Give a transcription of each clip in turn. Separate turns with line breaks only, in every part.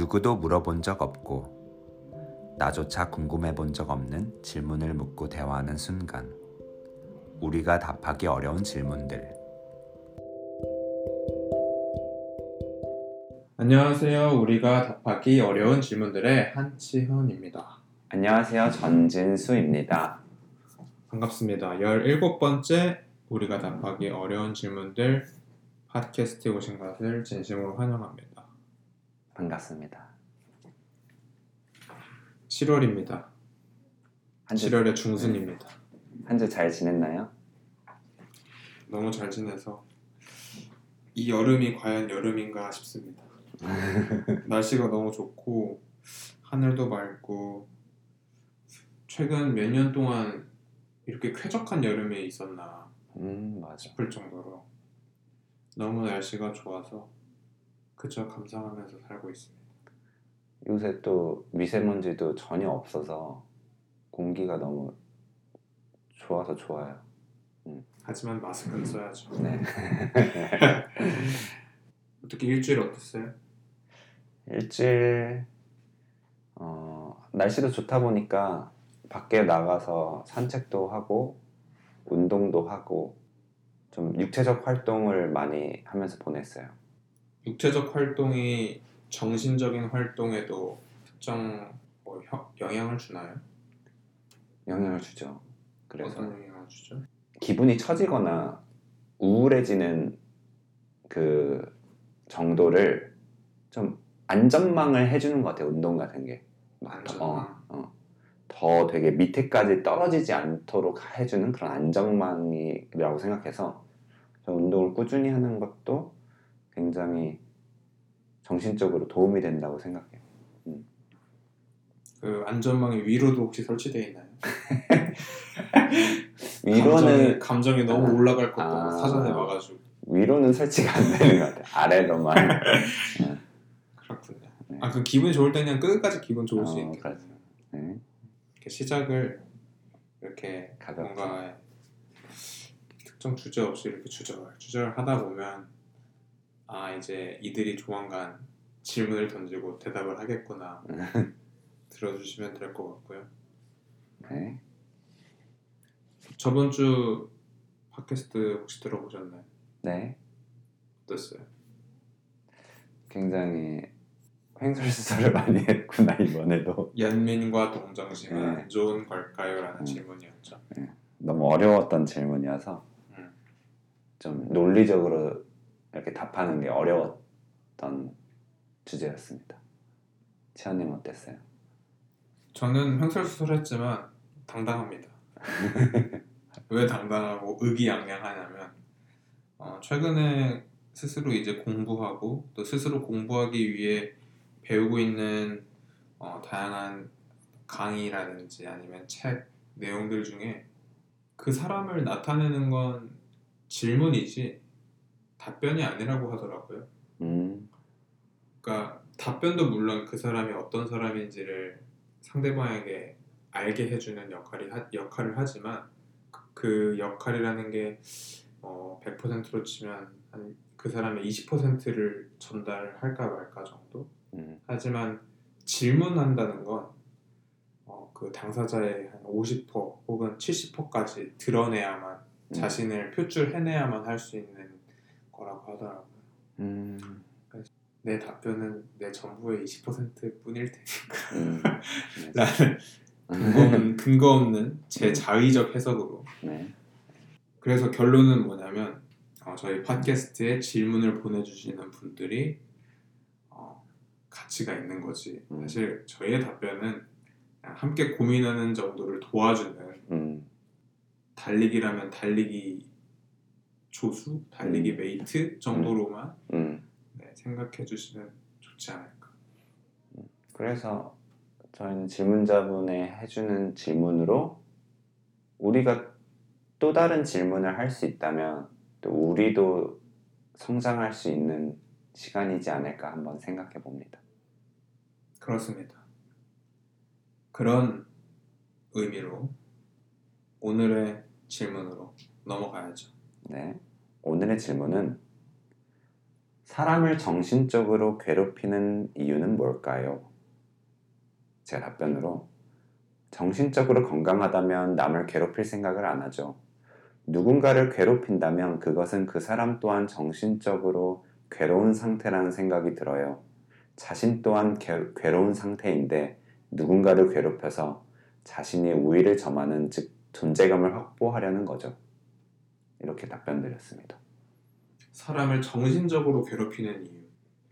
누구도 물어본 적 없고 나조차 궁금해 본 적 없는 질문을 묻고 대화하는 순간 우리가 답하기 어려운 질문들
안녕하세요. 우리가 답하기 어려운 질문들의 한치현입니다.
안녕하세요 전진수입니다
반갑습니다. 17번째 우리가 답하기 어려운 질문들 팟캐스트에 오신 것을 진심으로 환영합니다.
반갑습니다
7월입니다.
한주
7월의 중순입니다.
한 주 잘 지냈나요?
너무 잘 지내서 이 여름이 과연 여름인가 싶습니다. 날씨가 너무 좋고 하늘도 맑고 최근 몇 년 동안 이렇게 쾌적한 여름이 있었나
음 맞아
싶을 정도로 너무 날씨가 좋아서 그저 감상하면서 살고 있습니다.
요새 또 미세먼지도 전혀 없어서 공기가 너무 좋아서 좋아요
하지만 마스크는 써야죠.
네
어떻게 일주일 어땠어요?
일주일 어, 날씨도 좋다 보니까 밖에 나가서 산책도 하고 운동도 하고 좀 육체적 활동을 많이 하면서 보냈어요.
육체적 활동이 정신적인 활동에도 특정 뭐 혀- 영향을 주나요?
영향을 주죠. 그래서
어떤 영향을 주죠?
기분이 처지거나 우울해지는 그 정도를 좀 안전망을 해주는 것 같아요. 운동 같은 게. 막
안전망.
더, 어, 어. 더 되게 밑에까지 떨어지지 않도록 해주는 그런 안전망이라고 생각해서 저 운동을 꾸준히 하는 것도 굉장히 정신적으로 도움이 된다고 생각해요.
그 안전망이 위로도 혹시 설치되어 있나요?
위로는
감정이, 감정이 너무
아.
올라갈 것도
아.
사전에 와가지고
위로는 설치가 안 되는 것 같아요. 아래로만.
그렇군요.
네.
아그 기분이 좋을 때는 끝까지 기분 좋을 수
어,
있겠네요.
그렇죠. 네.
이렇게 시작을 이렇게
가볍게.
뭔가 특정 주제 없이 이렇게 주절 하다 보면 아 이제 이들이 조만간 질문을 던지고 대답을 하겠구나 들어주시면 될 것 같고요.
네.
저번 주 팟캐스트 혹시 들어보셨나요?
네.
어땠어요?
굉장히 횡설수설을 많이 했구나 이번에도
연민과 동정심은
네.
안 좋은 걸까요? 라는
음.
질문이었죠.
너무 어려웠던 질문이어서
음.
좀 논리적으로 이렇게 답하는 게 어려웠던 주제였습니다. 치아님 어땠어요?
저는 횡설수설했지만 당당합니다. 왜 당당하고 의기양양하냐면 어, 최근에 스스로 이제 공부하고 또 스스로 공부하기 위해 배우고 있는 어, 다양한 강의라든지 아니면 책 내용들 중에 그 사람을 나타내는 건 질문이지 답변이 아니라고 하더라고요.
음,
그러니까 답변도 물론 그 사람이 어떤 사람인지를 상대방에게 알게 해주는 역할이 하, 역할을 하지만 그- 그 역할이라는 게 어, 100%로 치면 한 그 사람의 20%를 전달할까 말까 정도.
음,
하지만 질문한다는 건 어, 그 당사자의 한 50% 혹은 70%까지 드러내야만
음.
자신을 표출해내야만 할 수 있는 거라고 하더라고요.
음,
내 답변은 내 전부의 20% 뿐일 테니까.
음,
라는 근거 없는, 근거 없는 제 자의적 해석으로.
네,
그래서 결론은 뭐냐면 어, 저희 팟캐스트에 질문을 보내주시는 분들이 어, 가치가 있는 거지.
음.
사실 저희의 답변은 함께 고민하는 정도를 도와주는
음,
달리기라면 달리기 조수, 달리기 mate 정도로만
음.
네, 생각해 주시면 좋지 않을까.
그래서 저희는 질문자분의 해주는 질문으로 우리가 또 다른 질문을 할 수 있다면 또 우리도 성장할 수 있는 시간이지 않을까 한번 생각해 봅니다.
그렇습니다. 그런 의미로 오늘의 질문으로 넘어가야죠.
네. 오늘의 질문은 사람을 정신적으로 괴롭히는 이유는 뭘까요? 제가 답변으로 정신적으로 건강하다면 남을 괴롭힐 생각을 안 하죠. 누군가를 괴롭힌다면 그것은 그 사람 또한 정신적으로 괴로운 상태라는 생각이 들어요. 자신 또한 게, 괴로운 상태인데 누군가를 괴롭혀서 자신의 우위를 점하는 즉 존재감을 확보하려는 거죠. 이렇게 답변 드렸습니다.
사람을 정신적으로 괴롭히는 이유.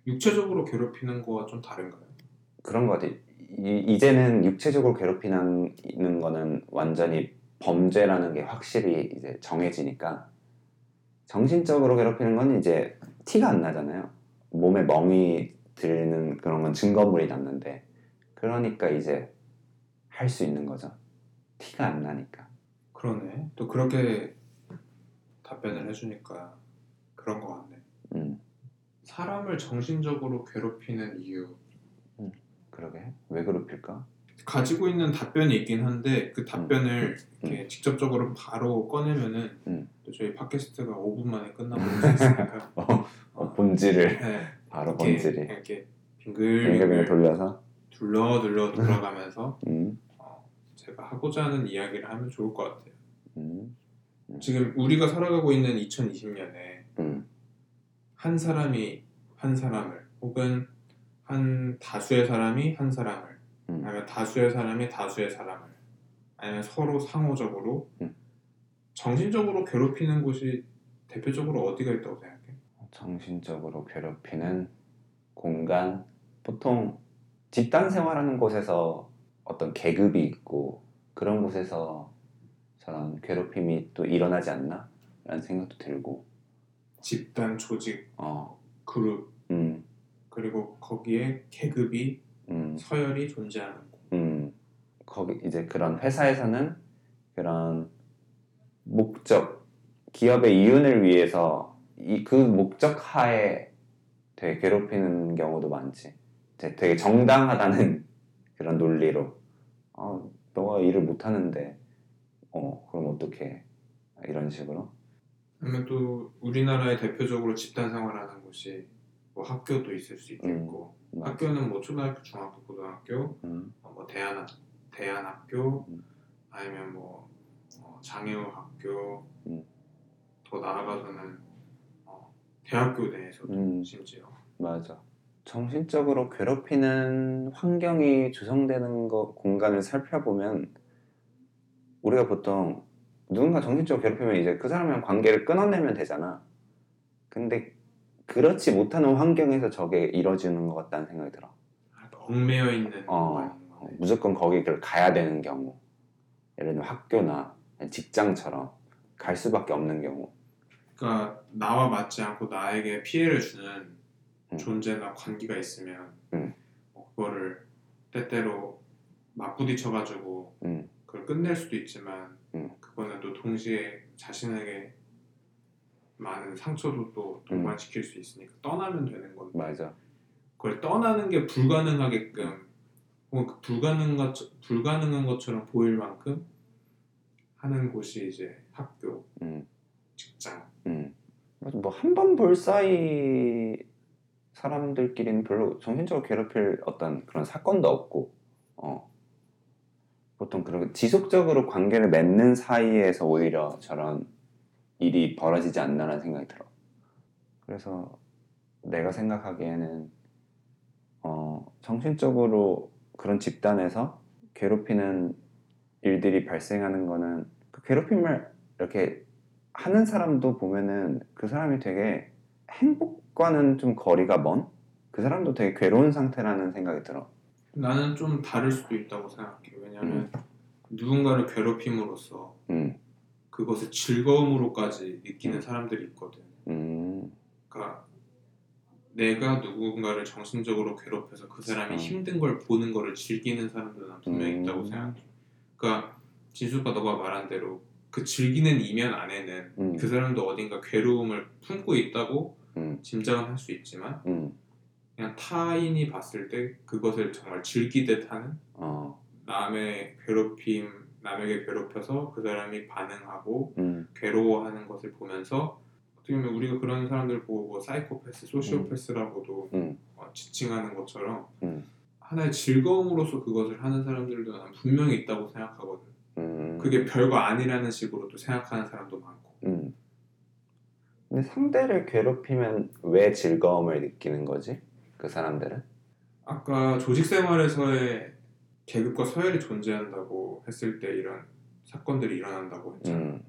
육체적으로 괴롭히는 거와 좀 다른가요?
그런 것 같아요. 이, 이제는 육체적으로 괴롭히는 거는 완전히 범죄라는 게 확실히 이제 정해지니까 정신적으로 괴롭히는 건 이제 티가 안 나잖아요. 몸에 멍이 들는 그런 건 증거물이 남는데 그러니까 이제 할 수 있는 거죠. 티가 안 나니까.
그러네. 또 그렇게 답변을 해주니까 그런 것 같네.
음,
사람을 정신적으로 괴롭히는 이유.
그러게. 왜 괴롭힐까?
가지고 있는 답변이 있긴 한데 그 답변을 이렇게 직접적으로 바로 꺼내면은
음.
또 저희 팟캐스트가 5분 만에 끝나버릴 수 있으니까
어, 어, 본질을
네,
바로
이렇게,
본질이
이렇게
빙글빙글
빙글빙글
돌려서
둘러 둘러 돌아가면서
음,
어, 제가 하고자 하는 이야기를 하면 좋을 것 같아요.
음,
지금 우리가 살아가고 있는 2020년에
음,
한 사람이 한 사람을 혹은 한 다수의 사람이 한 사람을
음.
아니면 다수의 사람이 다수의 사람을 아니면 서로 상호적으로
음.
정신적으로 괴롭히는 곳이 대표적으로 어디가 있다고 생각해?
정신적으로 괴롭히는 공간 보통 집단 생활하는 곳에서 어떤 계급이 있고 그런 곳에서 저런 괴롭힘이 또 일어나지 않나? 라는 생각도 들고.
집단 조직
어,
그룹.
음,
그리고 거기에 계급이
음,
서열이 존재하는 곳.
음, 거기 이제 그런 회사에서는 그런 목적, 기업의 이윤을 위해서 이 그 목적 하에 되게 괴롭히는 경우도 많지. 되게 정당하다는 그런 논리로, 아, 너가 일을 못 하는데, 어, 그럼 어떻게? 이런 식으로.
그러면 또 우리나라에 대표적으로 집단 생활하는 곳이 뭐 학교도 있을 수 있겠고
맞아.
학교는 뭐 초등학교, 중학교, 고등학교,
음,
어, 뭐 대안 대안학교
음.
아니면 뭐 어, 장애우 학교
음.
더 나아가서는 어, 대학교 내에서도
음.
심지어
맞아. 정신적으로 괴롭히는 환경이 조성되는 거 공간을 살펴보면 우리가 보통 누군가 정신적으로 괴롭히면 이제 그 사람이랑 관계를 끊어내면 되잖아. 근데 그렇지 못하는 환경에서 저게 이루어지는 것 같다는 생각이 들어.
아, 얽매여 있는
어. 어. 무조건 거기를 가야 되는 경우. 예를 들면 학교나 직장처럼 갈 수밖에 없는 경우.
그러니까 나와 맞지 않고 나에게 피해를 주는
음.
존재나 관계가 있으면
음.
어, 그거를 때때로 맞부딪혀가지고
음,
그걸 끝낼 수도 있지만
음.
그거는 또 동시에 자신에게 많은 상처도 또 동반시킬 수 있으니까 떠나면 되는 건데
맞아.
그걸 떠나는 게 불가능하게끔 혹은 그 불가능한 것 불가능한 것처럼 보일 만큼 하는 곳이 이제 학교,
음,
직장.
음. 뭐한 번 볼 사이 사람들끼리는 별로 정신적으로 괴롭힐 어떤 그런 사건도 없고, 어. 보통 그런 지속적으로 관계를 맺는 사이에서 오히려 저런 일이 벌어지지 않나라는 생각이 들어. 그래서 내가 생각하기에는 어, 정신적으로 그런 집단에서 괴롭히는 일들이 발생하는 거는 그 괴롭힘을 이렇게 하는 사람도 보면은 그 사람이 되게 행복과는 좀 거리가 먼? 그 사람도 되게 괴로운 상태라는 생각이 들어.
나는 좀 다를 수도 있다고 생각해. 왜냐하면 누군가를 괴롭힘으로써
음,
그것을 즐거움으로까지 느끼는
음.
사람들이 있거든.
음,
그러니까 내가 누군가를 정신적으로 괴롭혀서 그 사람이
음.
힘든 걸 보는 거를 즐기는 사람들은 난 분명히
음.
있다고 생각해. 그러니까 진수가 너가 말한 대로 그 즐기는 이면 안에는
음,
그 사람도 어딘가 괴로움을 품고 있다고
음,
짐작은 할 수 있지만
음,
그냥 타인이 봤을 때 그것을 정말 즐기듯 하는
어,
남의 괴롭힘, 남에게 괴롭혀서 그 사람이 반응하고
음,
괴로워하는 것을 보면서 어떻게 보면 우리가 그런 사람들 보고 뭐 사이코패스, 소시오패스라고도
음.
어, 지칭하는 것처럼
음.
하나의 즐거움으로서 그것을 하는 사람들도 난 분명히 있다고 생각하거든.
음.
그게 별거 아니라는 식으로 또 생각하는 사람도 많고.
음. 근데 상대를 괴롭히면 왜 즐거움을 느끼는 거지? 그 사람들은?
아까 조직 생활에서의 계급과 서열이 존재한다고 했을 때 이런 사건들이 일어난다고 했잖아.
음.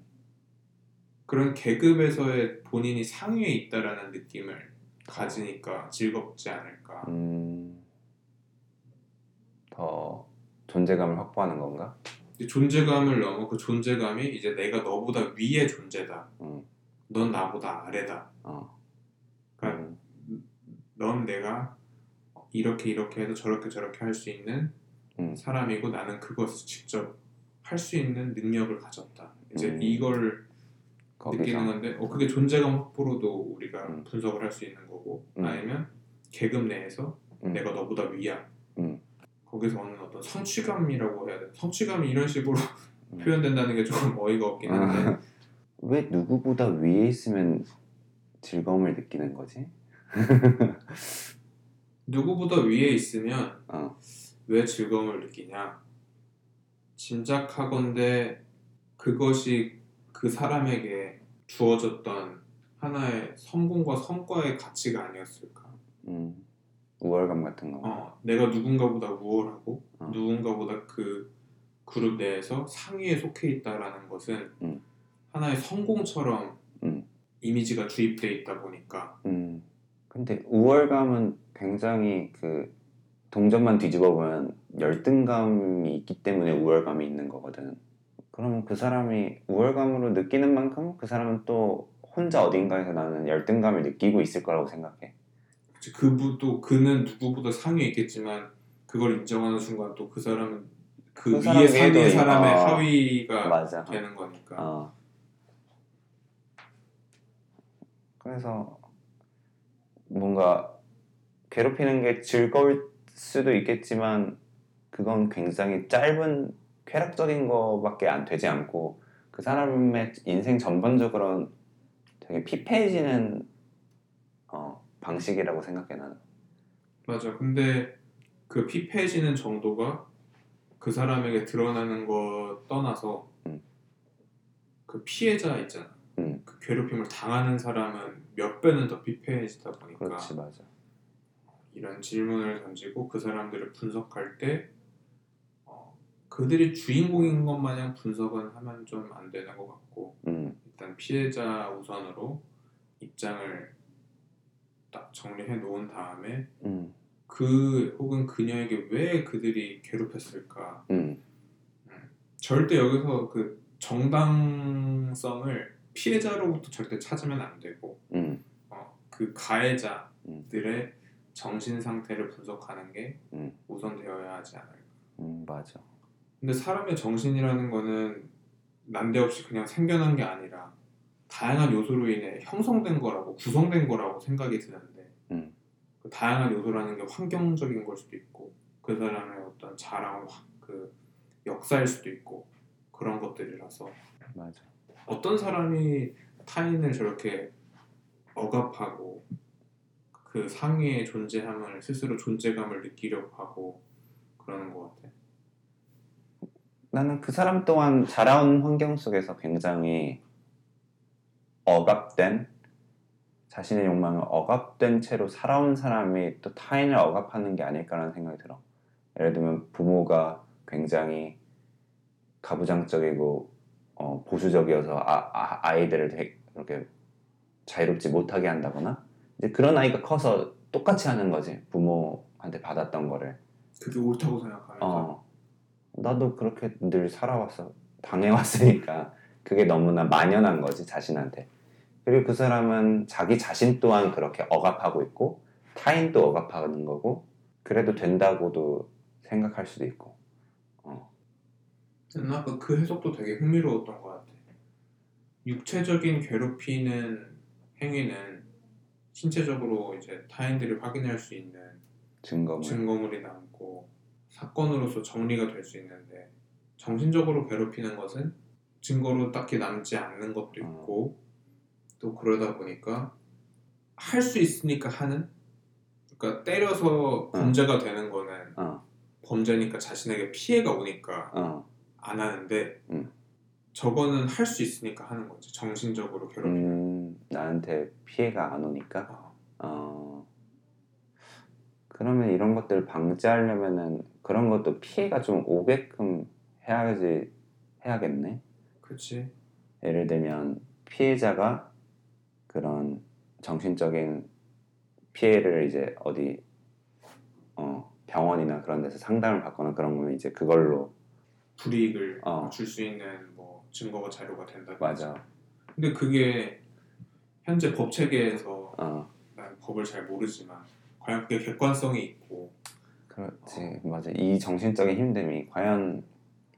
그런 계급에서의 본인이 상위에 있다라는 느낌을 가지니까 즐겁지 않을까.
음. 더 존재감을 확보하는 건가?
존재감을 넘어 그 존재감이 이제 내가 너보다 위의 존재다.
음.
넌 나보다 아래다.
어.
넌 내가 이렇게 이렇게 해서 저렇게 저렇게 할 수 있는
음.
사람이고 나는 그것을 직접 할 수 있는 능력을 가졌다. 이제
음.
이걸
거기서
느끼는 건데 어, 그게 존재감 확보로도 우리가
음.
분석을 할 수 있는 거고
음.
아니면 계급 내에서
음.
내가 너보다 위야.
음.
거기서 오는 어떤 성취감이라고 해야 돼. 성취감이 이런 식으로
음.
표현된다는 게 조금 어이가 없긴 한데
왜 누구보다 위에 있으면 즐거움을 느끼는 거지?
누구보다 위에 있으면
어.
왜 즐거움을 느끼냐? 짐작하건대 그것이 그 사람에게 주어졌던 하나의 성공과 성과의 가치가 아니었을까?
음. 우월감 같은 거.
어, 내가 누군가보다 우월하고
어.
누군가보다 그 그룹 내에서 상위에 속해 있다라는 것은
음.
하나의 성공처럼
음.
이미지가 주입돼 있다 보니까
음. 근데 우월감은 굉장히 그 동전만 뒤집어 보면 열등감이 있기 때문에 우월감이 있는 거거든. 그러면 그 사람이 우월감으로 느끼는 만큼 그 사람은 또 혼자 어딘가에서 나는 열등감을 느끼고 있을 거라고 생각해.
그치, 그분도 그는 누구보다 상위에 있겠지만 그걸 인정하는 순간 또 그 사람은 그,
그 사람
위에 상위
이-
사람의
어.
하위가
맞아.
되는 거니까
어. 그래서 뭔가 괴롭히는 게 즐거울 수도 있겠지만 그건 굉장히 짧은 쾌락적인 거밖에 안 되지 않고 그 사람의 인생 전반적으로 되게 피폐해지는 어, 방식이라고 생각해 나는.
맞아. 근데 그 피폐해지는 정도가 그 사람에게 드러나는 거 떠나서
음.
그 피해자 있잖아.
음.
그 괴롭힘을 당하는 사람은 몇 배는 더 피폐해지다 보니까
그렇지 맞아.
이런 질문을 던지고 그 사람들을 분석할 때 어, 그들이 주인공인 것 마냥 분석은 하면 좀 안 되는 것 같고
음,
일단 피해자 우선으로 입장을 딱 정리해 놓은 다음에
음,
그 혹은 그녀에게 왜 그들이 괴롭혔을까?
음,
절대 여기서 그 정당성을 피해자로부터 절대 찾으면 안 되고
음,
어, 그 가해자들의 정신 상태를 분석하는 게
음.
우선 되어야 하지 않을까.
음, 맞아.
근데 사람의 정신이라는 거는 난데없이 그냥 생겨난 게 아니라 다양한 요소로 인해 형성된 거라고 구성된 거라고 생각이 드는데
음.
그 다양한 요소라는 게 환경적인 걸 수도 있고 그 사람의 어떤 자랑, 그 역사일 수도 있고 그런 것들이라서
맞아.
어떤 사람이 타인을 저렇게 억압하고 그 상위의 존재함을 스스로 존재감을 느끼려고 하고 그러는 것 같아.
나는 그 사람 또한 자라온 환경 속에서 굉장히 억압된 자신의 욕망을 억압된 채로 살아온 사람이 또 타인을 억압하는 게 아닐까라는 생각이 들어. 예를 들면 부모가 굉장히 가부장적이고 어, 보수적이어서 아, 아, 이들을 되게 이렇게 자유롭지 못하게 한다거나 이제 그런 아이가 커서 똑같이 하는 거지 부모한테 받았던 거를
그게 옳다고 생각하면서
어, 나도 그렇게 늘 살아왔어. 당해왔으니까. 그게 너무나 만연한 거지, 자신한테. 그리고 그 사람은 자기 자신 또한 그렇게 억압하고 있고, 타인도 억압하는 거고, 그래도 된다고도 생각할 수도 있고. 어,
저는 아까 그 해석도 되게 흥미로웠던 것 같아. 육체적인 괴롭히는 행위는 신체적으로 이제 타인들이 확인할 수 있는
증거물.
증거물이 남고 사건으로서 정리가 될 수 있는데 정신적으로 괴롭히는 것은 증거로 딱히 남지 않는 것도 있고 또 그러다 보니까 할 수 있으니까 하는 그러니까 때려서 범죄가 되는 거는
어.
범죄니까 자신에게 피해가 오니까
어.
안 하는데
음.
저거는 할 수 있으니까 하는 거지 정신적으로 괴롭히는
음, 나한테 피해가 안 오니까.
어.
어. 그러면 이런 것들을 방지하려면은 그런 것도 피해가 좀 오게끔 해야지 해야겠네.
그치
예를 들면 피해자가 그런 정신적인 피해를 이제 어디 어, 병원이나 그런 데서 상담을 받거나 그런 거면 이제 그걸로
불이익을
어.
줄 수 있는 뭐 증거가 자료가 된다
맞아.
근데 그게 현재 법 체계에서
어,
난 법을 잘 모르지만 과연 그게 객관성이 있고
그렇지. 맞아. 이 정신적인 힘듦이 과연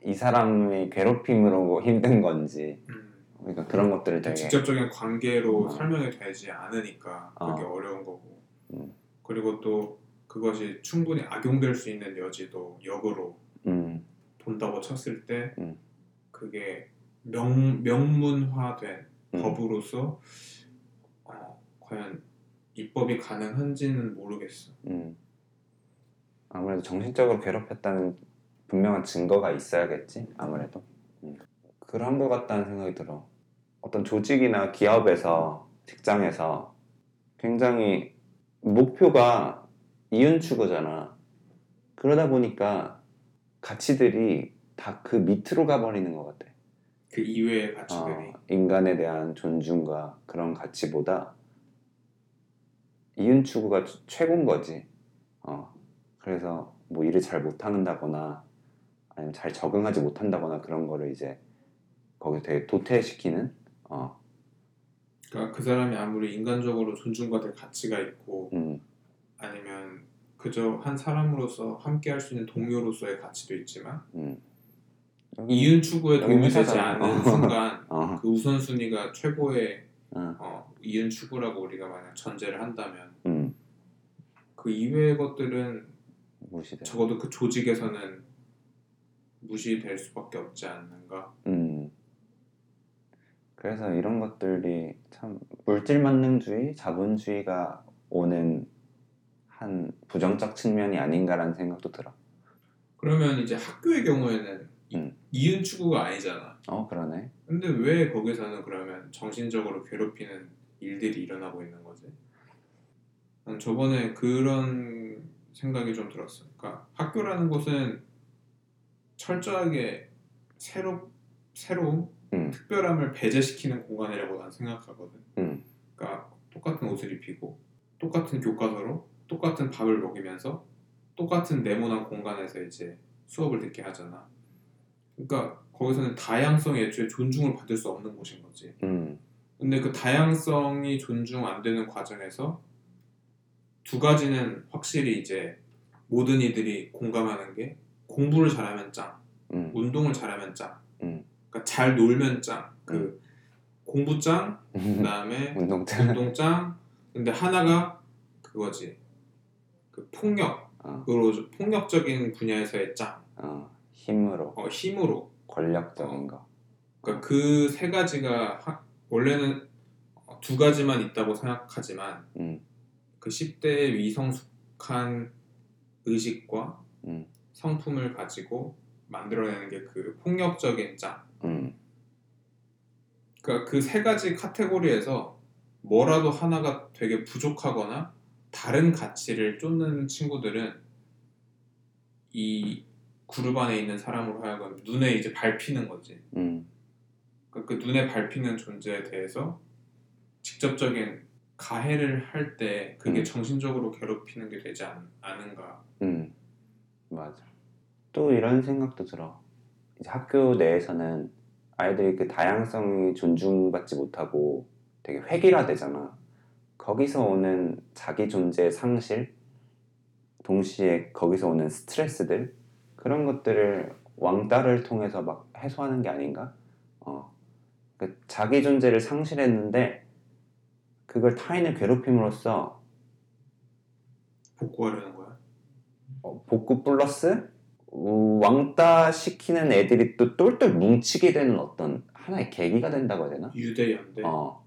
이 사람의 괴롭힘으로 힘든 건지
음,
그러니까 그런 것들을 되게
직접적인 관계로
어.
설명이 되지 않으니까 그게
어.
어. 려운 거고
음.
그리고 또 그것이 충분히 악용될 수 있는 여지도 역으로
음,
본다고 쳤을 때
음.
그게 명, 명문화된
음.
법으로서 어, 과연 입법이 가능한지는 모르겠어.
음. 아무래도 정신적으로 괴롭혔다는 분명한 증거가 있어야겠지 아무래도 음. 그런 것 같다는 생각이 들어 어떤 조직이나 기업에서 직장에서 굉장히 목표가 이윤 추구잖아 그러다 보니까 가치들이 다 그 밑으로 가버리는 것 같아.
그 이외의 가치들이.
어, 인간에 대한 존중과 그런 가치보다 이윤 추구가 최- 최고인 거지. 어, 그래서 뭐 일을 잘 못한다거나 아니면 잘 적응하지 못한다거나 그런 거를 이제 거기서 되게 도태시키는 어,
그러니까 그 사람이 아무리 인간적으로 존중받을 가치가 있고
음,
아니면 그저 한 사람으로서 함께 할 수 있는 동료로서의 가치도 있지만
음.
이윤 추구에 도움이 되지. 않는
어.
순간
어,
그 우선순위가 최고의
어,
어, 이윤 추구라고 우리가 만약 전제를 한다면
음,
그 이외의 것들은
무시돼.
적어도 그 조직에서는 무시될 수밖에 없지 않는가.
음. 그래서 이런 것들이 참 물질 만능주의, 자본주의가 오는 한 부정적 측면이 아닌가라는 생각도 들어.
그러면 이제 학교의 경우에는 이-
음.
이윤 추구가 아니잖아.
어, 그러네.
근데 왜 거기서는 그러면 정신적으로 괴롭히는 일들이 일어나고 있는 거지? 난 저번에 그런 생각이 좀 들었어. 그러니까 학교라는 곳은 철저하게 새로 새로운
음,
특별함을 배제시키는 공간이라고 난 생각하거든.
음,
그러니까 똑같은 옷을 입히고 똑같은 교과서로 똑같은 밥을 먹이면서 똑같은 네모난 공간에서 이제 수업을 듣게 하잖아. 그러니까 거기서는 다양성이 애초에 존중을 받을 수 없는 곳인 거지.
음,
근데 그 다양성이 존중 안 되는 과정에서 두 가지는 확실히 이제 모든 이들이 공감하는 게 공부를 잘하면 짱,
음,
운동을 잘하면 짱.
음.
그러니까 잘 놀면 짱. 그 공부 짱,
음.
그다음에
운동장.
운동 짱. 근데 하나가 그거지. 그 폭력으로
어,
폭력적인 분야에서의 짱.
어, 힘으로,
어, 힘으로.
권력적인 거.
그러니까 그 세 가지가 하- 원래는 두 가지만 있다고 생각하지만
음,
그 10대의 위성숙한 의식과
음,
성품을 가지고 만들어내는 게 그 폭력적인 짱.
음,
그러니까 그 세 가지 카테고리에서 뭐라도 하나가 되게 부족하거나 다른 가치를 쫓는 친구들은 이 그룹 안에 있는 사람으로 하여금 눈에 이제 밟히는 거지.
음,
그러니까 그 눈에 밟히는 존재에 대해서 직접적인 가해를 할 때 그게
음.
정신적으로 괴롭히는 게 되지 않, 않은가.
음, 맞아. 또 이런 생각도 들어. 이제 학교 내에서는 아이들이 그 다양성이 존중받지 못하고 되게 획일화되잖아. 거기서 오는 자기 존재 상실, 동시에 거기서 오는 스트레스들 그런 것들을 왕따를 통해서 막 해소하는 게 아닌가? 어, 그 자기 존재를 상실했는데 그걸 타인을 괴롭힘으로써
복구하려는 거야.
어, 복구 플러스 어, 왕따 시키는 애들이 또 똘똘 뭉치게 되는 어떤 하나의 계기가 된다고 해야 되나?
유대 연대.
어,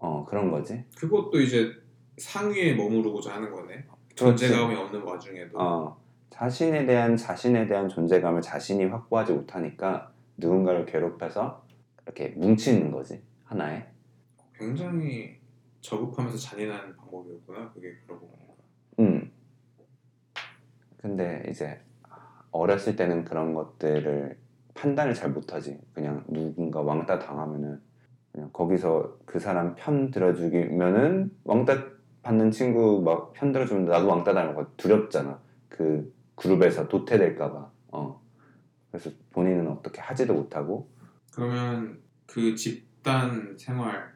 어 그런 거지.
그것도 이제 상위에 머무르고자 하는 거네.
그렇지.
존재감이 없는 와중에도.
어 자신에 대한 자신에 대한 존재감을 자신이 확보하지 못하니까 누군가를 괴롭혀서 이렇게 뭉치는 거지 하나에.
굉장히 저급하면서 잔인한 방법이었구나. 그게 그러고 보니까.
음. 근데 이제 어렸을 때는 그런 것들을 판단을 잘 못하지. 그냥 누군가 왕따 당하면은 그냥 거기서 그 사람 편 들어주기면은 왕따 받는 친구 막 편 들어주면 나도 왕따 당할 거 두렵잖아. 그 그룹에서 도태될까봐. 어. 그래서 본인은 어떻게 하지도 못하고.
그러면 그 집단 생활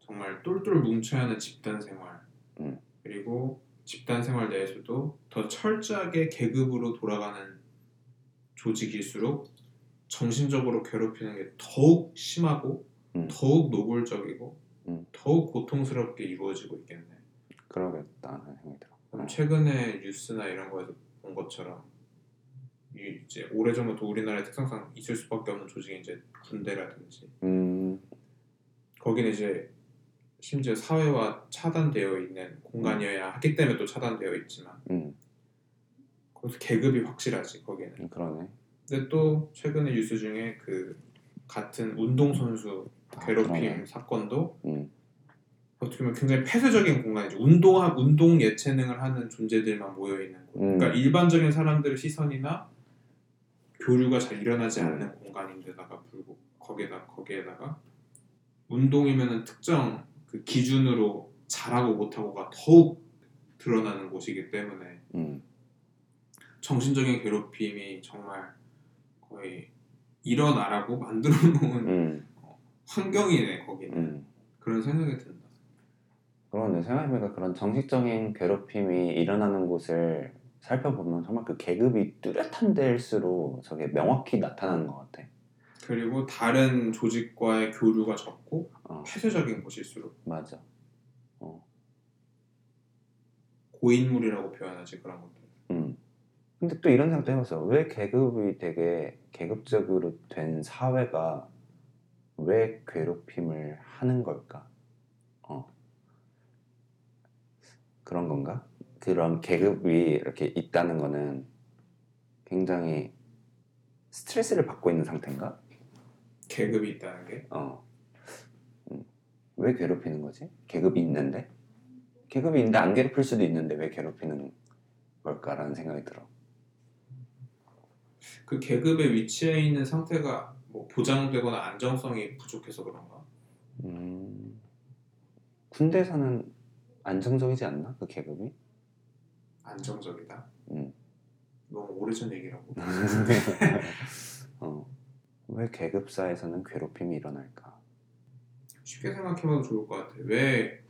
정말 똘똘 뭉쳐야 하는 집단 생활
음.
그리고 집단 생활 내에서도 더 철저하게 계급으로 돌아가는 조직일수록 정신적으로 괴롭히는 게 더욱 심하고
음.
더욱 노골적이고
음.
더욱 고통스럽게 이루어지고 있겠네.
그러겠다는 생각이 들어. 어.
최근에 뉴스나 이런 거에서 본 것처럼 이 이제 오래전부터 우리나라의 특성상 있을 수밖에 없는 조직이 이제 군대라든지
음.
거기는 이제 심지어 사회와 차단되어 있는 공간이어야 하기 때문에 또 차단되어 있지만
음.
거기서 계급이 확실하지 거기는.
그러네.
근데 또 최근에 뉴스 중에 그 같은 운동 선수
아,
괴롭힘
그러네.
사건도
음.
어떻게 보면 굉장히 폐쇄적인 공간이죠. 운동 운동 예체능을 하는 존재들만 모여 있는 곳.
음.
그러니까 일반적인 사람들의 시선이나 교류가 잘 일어나지
음.
않는 공간인데다가 불고 거기에다 거기에다가 운동이면은 특정 그 기준으로 잘하고 못하고가 더욱 드러나는 곳이기 때문에
음.
정신적인 괴롭힘이 정말 거의 일어나라고 만들어 놓은
음.
환경이네 거기는
음.
그런 생각이 든다.
그런데 생각해보니까 그런 정식적인 괴롭힘이 일어나는 곳을 살펴보면 정말 그 계급이 뚜렷한 데일수록 저게 명확히 나타나는 것 같아.
그리고 다른 조직과의 교류가 적고
어,
폐쇄적인 곳일수록
맞아.
고인물이라고 표현하지 그런 것들.
음. 근데 또 이런 생각도 해봤어. 왜 계급이 되게 계급적으로 된 사회가 왜 괴롭힘을 하는 걸까? 어. 그런 건가? 그런 계급이 이렇게 있다는 거는 굉장히 스트레스를 받고 있는 상태인가?
계급이 있다는 게
어. 음. 왜 괴롭히는 거지? 계급이 있는데? 계급이 있는데 안 괴롭힐 수도 있는데 왜 괴롭히는 걸까라는 생각이 들어.
그 계급에 위치해 있는 상태가 뭐 보장되거나 안정성이 부족해서 그런가?
음, 군대에서는 안정적이지 않나? 그 계급이?
안정적이다.
음.
너무 오래전 얘기라고.
어. 왜 계급사에서는 괴롭힘이 일어날까?
쉽게 생각해봐도 좋을 것 같아. 왜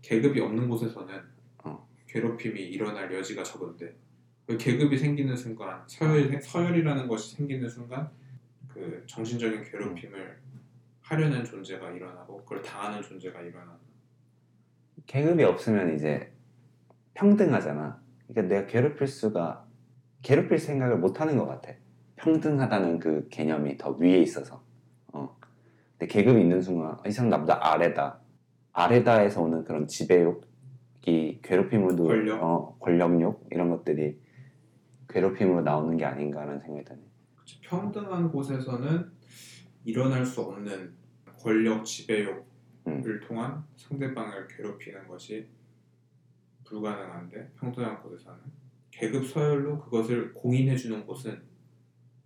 계급이 없는 곳에서는
어.
괴롭힘이 일어날 여지가 적은데 왜 계급이 생기는 순간 서열 서열이라는 것이 생기는 순간 그 정신적인 괴롭힘을 하려는 존재가 일어나고 그걸 당하는 존재가 일어나.
계급이 없으면 이제 평등하잖아. 그러니까 내가 괴롭힐 수가 괴롭힐 생각을 못 하는 것 같아. 평등하다는 그 개념이 더 위에 있어서. 어. 근데 계급이 있는 순간 이 사람 나보다 아래다. 아래다에서 오는 그런 지배욕이 괴롭힘으로도
권력.
어, 권력욕 이런 것들이 괴롭힘으로 나오는 게 아닌가라는 생각이 드네.
평등한 곳에서는 일어날 수 없는 권력 지배욕을
음.
통한 상대방을 괴롭히는 것이 불가능한데 평등한 곳에서는 계급 서열로 그것을 공인해주는 곳은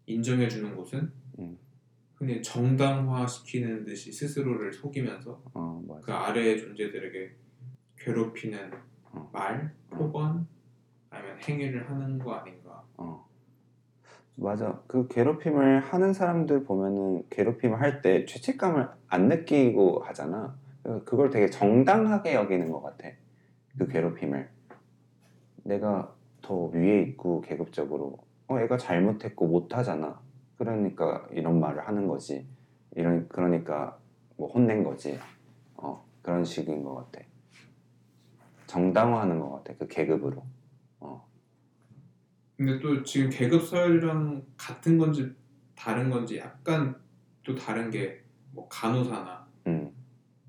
인정해주는 곳은
음.
흔히 정당화시키는 듯이 스스로를 속이면서
어.
그 아래의 존재들에게 괴롭히는
어.
말, 폭언 아니면 행위를 하는 거 아닌가
어. 맞아. 그 괴롭힘을 하는 사람들 보면은 괴롭힘을 할 때 죄책감을 안 느끼고 하잖아. 그걸 되게 정당하게 여기는 것 같아. 그 괴롭힘을. 내가 더 위에 있고 계급적으로 어, 애가 잘못했고 못하잖아. 그러니까 이런 말을 하는 거지. 이런 그러니까 뭐 혼낸 거지. 어, 그런 식인 것 같아. 정당화하는 것 같아. 그 계급으로. 어.
근데 또 지금 계급 서열이랑 같은 건지 다른 건지 약간 또 다른 게 뭐 간호사나
음.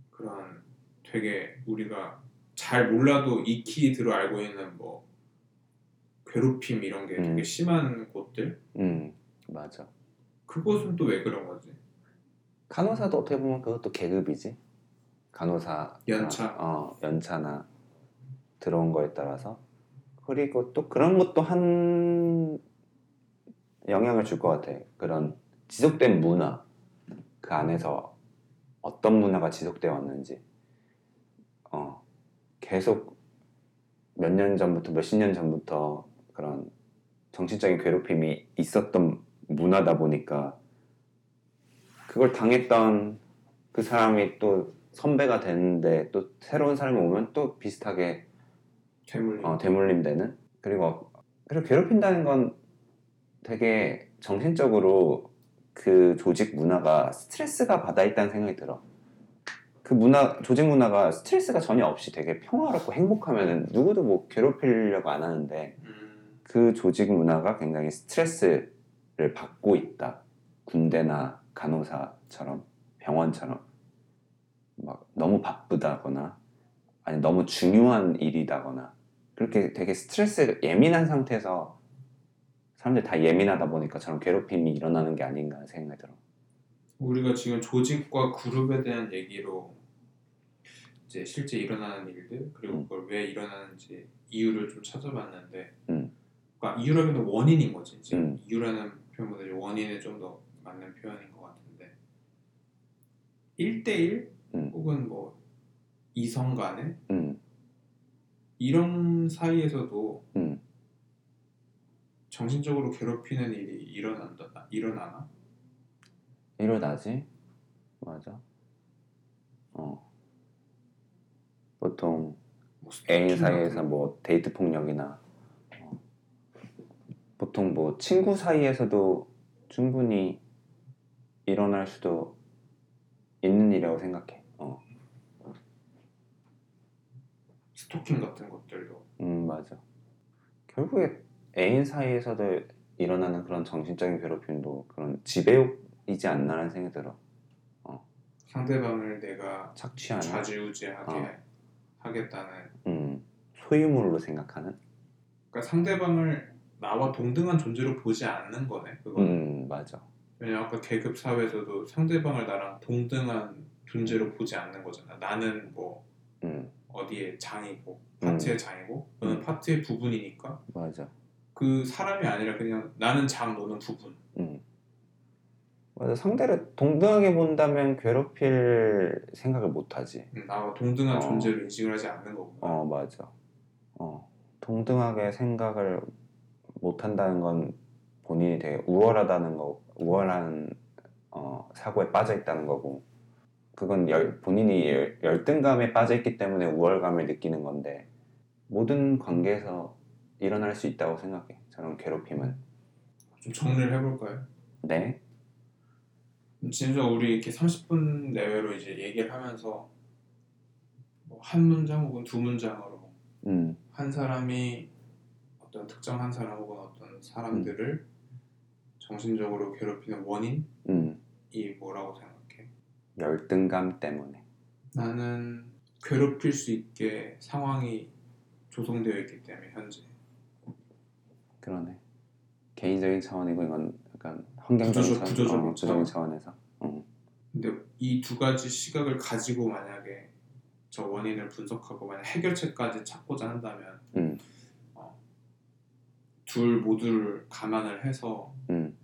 그런 되게 우리가 잘 몰라도 익히 들어 알고 있는 뭐 괴롭힘 이런 게
음.
되게 심한 곳들
음 맞아.
그곳은 또 왜 그런 거지?
간호사도 어떻게 보면 그것도 계급이지. 간호사
연차.
어 연차나 들어온 거에 따라서 그리고 또 그런 것도 한 영향을 줄 것 같아. 그런 지속된 문화 그 안에서 어떤 문화가 지속되어 왔는지 어 계속 몇 년 전부터 몇십 년 전부터 그런 정신적인 괴롭힘이 있었던 문화다 보니까 그걸 당했던 그 사람이 또 선배가 되는데 또 새로운 사람이 오면 또 비슷하게
대물림.
어, 대물림 되는 그리고 그리고 괴롭힌다는 건 되게 정신적으로 그 조직 문화가 스트레스가 받아 있다는 생각이 들어. 그 문화 조직 문화가 스트레스가 전혀 없이 되게 평화롭고 행복하면은 누구도 뭐 괴롭히려고 안 하는데
음,
그 조직 문화가 굉장히 스트레스를 받고 있다. 군대나 간호사처럼 병원처럼 막 너무 바쁘다거나 아니 너무 중요한 일이다거나 그렇게 되게 스트레스 예민한 상태에서 사람들이 다 예민하다 보니까 저런 괴롭힘이 일어나는 게 아닌가 생각이 들어.
우리가 지금 조직과 그룹에 대한 얘기로 이제 실제 일어나는 일들 그리고
음.
그걸 왜 일어나는지 이유를 좀 찾아봤는데
음.
그러니까 이유라면 원인인 거지 이제
음.
이유라는 표현보다 원인에 좀 더 맞는 표현인 것 같은데 1대1
음.
혹은 뭐 이성 간에
음,
이런 사이에서도
음.
정신적으로 괴롭히는 일이 일어난다 일어나나?
일어나지? 맞아. 어. 보통
뭐
애인 사이에서 뭐 데이트 폭력이나 어, 보통 뭐 친구 사이에서도 충분히 일어날 수도 있는 일이라고 생각해. 어,
스토킹 같은 것들도
음 맞아. 결국에 애인 사이에서도 일어나는 그런 정신적인 괴롭힘도 그런 지배욕이지 않나라는 생각이 들어.
상대방을 내가
착취하는,
좌지우지하게
어.
하겠다는
음 소유물로 생각하는.
그러니까 상대방을 나와 동등한 존재로 보지 않는 거네 그건
음 맞아.
왜냐면 아까 계급 사회에서도 상대방을 나랑 동등한 존재로 보지 않는 거잖아 나는 뭐
음
어디에 장이고 파트의 장이고 너는
음.
파트의 부분이니까
맞아.
그 사람이 아니라 그냥 나는 장 너는 부분
음. 맞아. 상대를 동등하게 본다면 괴롭힐 생각을 못 하지.
음, 나와 동등한
어.
존재로 인식을 하지 않는 거구나
어, 맞아. 어. 동등하게 생각을 못 한다는 건 본인이 되게 우월하다는 거, 우월한 어, 사고에 빠져 있다는 거고. 그건 열, 본인이 열, 열등감에 빠져 있기 때문에 우월감을 느끼는 건데 모든 관계에서 일어날 수 있다고 생각해. 저런 괴롭힘은.
좀 정리를 해볼까요?
네.
진짜 우리 이렇게 30분 내외로 이제 얘기를 하면서 뭐 한 문장 혹은 두 문장으로
음.
한 사람이 어떤 특정한 사람 혹은 어떤 사람들을 정신적으로 괴롭히는 원인이
음.
뭐라고 생각해?
열등감 때문에.
나는 괴롭힐 수 있게 상황이 조성되어 있기 때문에 현재
그러네. 개인적인 차원이고 이건 약간 환경적인
구조적-
차원,
구조적인
어, 구조적인 차원에서. 어.
근데 이 두 가지 시각을 가지고 만약에 저 원인을 분석하고 만약 해결책까지 찾고자 한다면
음.
어, 둘 모두를 감안을 해서
음.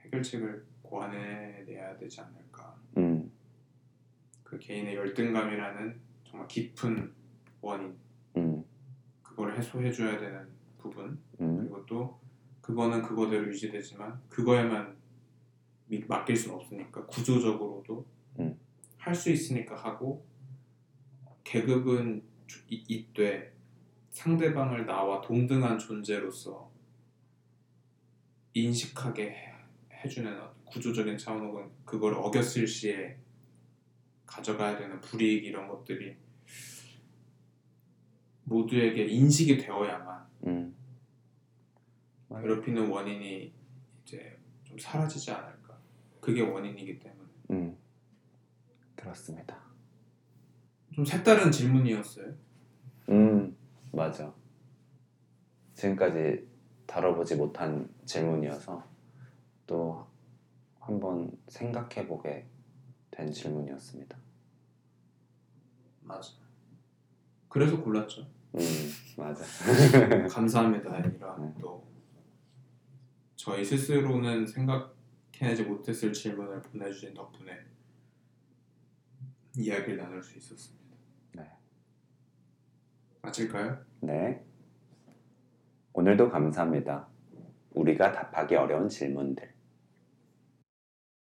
해결책을 고안해내야 되지 않을까
음.
그 개인의 열등감이라는 정말 깊은 원인
음.
그걸 해소해줘야 되는 부분
음.
그리고 또 그거는 그거대로 유지되지만 그거에만 미- 맡길 수는 없으니까 구조적으로도
음.
할수 있으니까 하고 계급은 이때 상대방을 나와 동등한 존재로서 인식하게 해- 해주는 구조적인 차원 혹은 그걸 어겼을 시에 가져가야 되는 불이익 이런 것들이 모두에게 인식이 되어야만
음.
괴롭히는 원인이 이제 좀 사라지지 않을까. 그게 원인이기 때문에.
음. 그렇습니다.
좀 색다른 질문이었어요.
음, 맞아. 지금까지 다뤄보지 못한 질문이어서 또 한번 생각해 보게 된 질문이었습니다.
맞아. 그래서 골랐죠.
음, 맞아.
감사합니다 아니라
네.
또 저희 스스로는 생각해내지 못했을 질문을 보내주신 덕분에 이야기를 나눌 수 있었습니다.
네.
마칠까요?
네. 오늘도 감사합니다. 우리가 답하기 어려운 질문들.